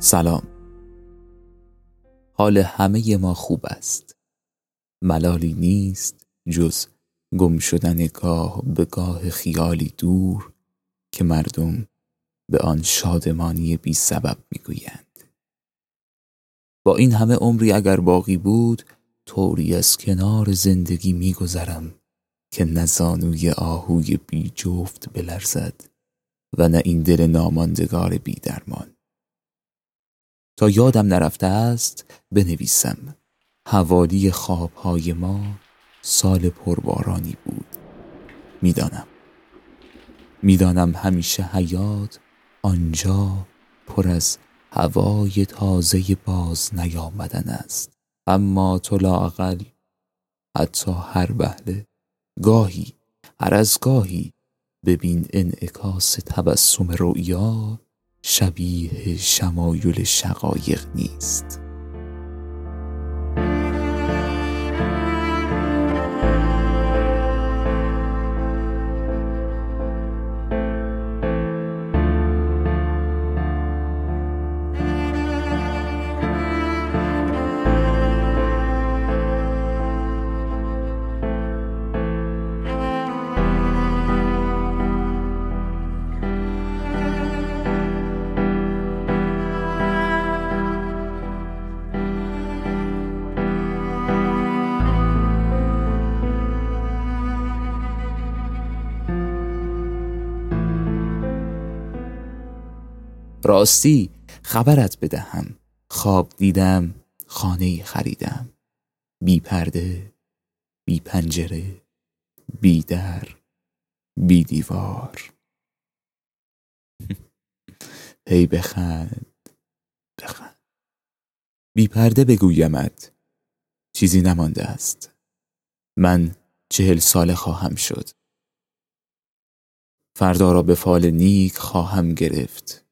سلام. حال همه ما خوب است. ملالی نیست جز گم شدن گاه به گاه خیالی دور که مردم به آن شادمانی بی سبب می‌گویند. با این همه عمری اگر باقی بود طوری از کنار زندگی میگذرم که نزانوی آهوی بی جفت بلرزد و نه این دل ناماندگار بی درمان. تا یادم نرفته است بنویسم. حوالی خوابهای ما سال پربارانی بود. می‌دانم. می‌دانم همیشه حیات آنجا پر از هوای تازه باز نیامدن است. اما تو لاقل حتی هر بهله گاهی هر از گاهی ببین انعکاس تبسم رؤیا شبیه شمایل شقایق نیست. راستی خبرت بدهم. خواب دیدم خانه خریدم. بی پرده بی پنجره بی در بی دیوار. هی بخند بخند. بی پرده بگویمت چیزی نمانده است. من چهل ساله خواهم شد. فردا را به فال نیک خواهم گرفت.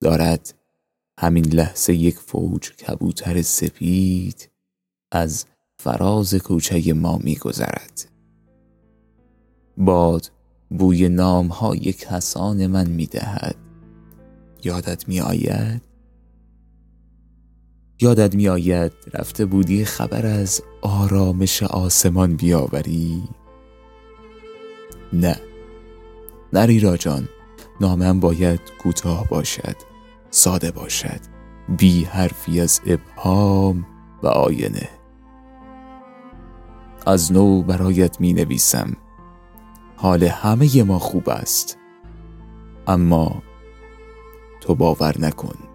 دارد. همین لحظه یک فوج کبوتر سپید از فراز کوچه ما میگذرد. باد بوی نام های کسان من می‌دهد. یادت می آید؟ یادت می آید رفته بودی خبر از آرامش آسمان بیاوری؟ نه. نری راجان نامم باید کوتاه باشد. ساده باشد. بی حرفی از ابهام و آینه. از نو برایت می نویسم حال همه ما خوب است. اما تو باور نکن.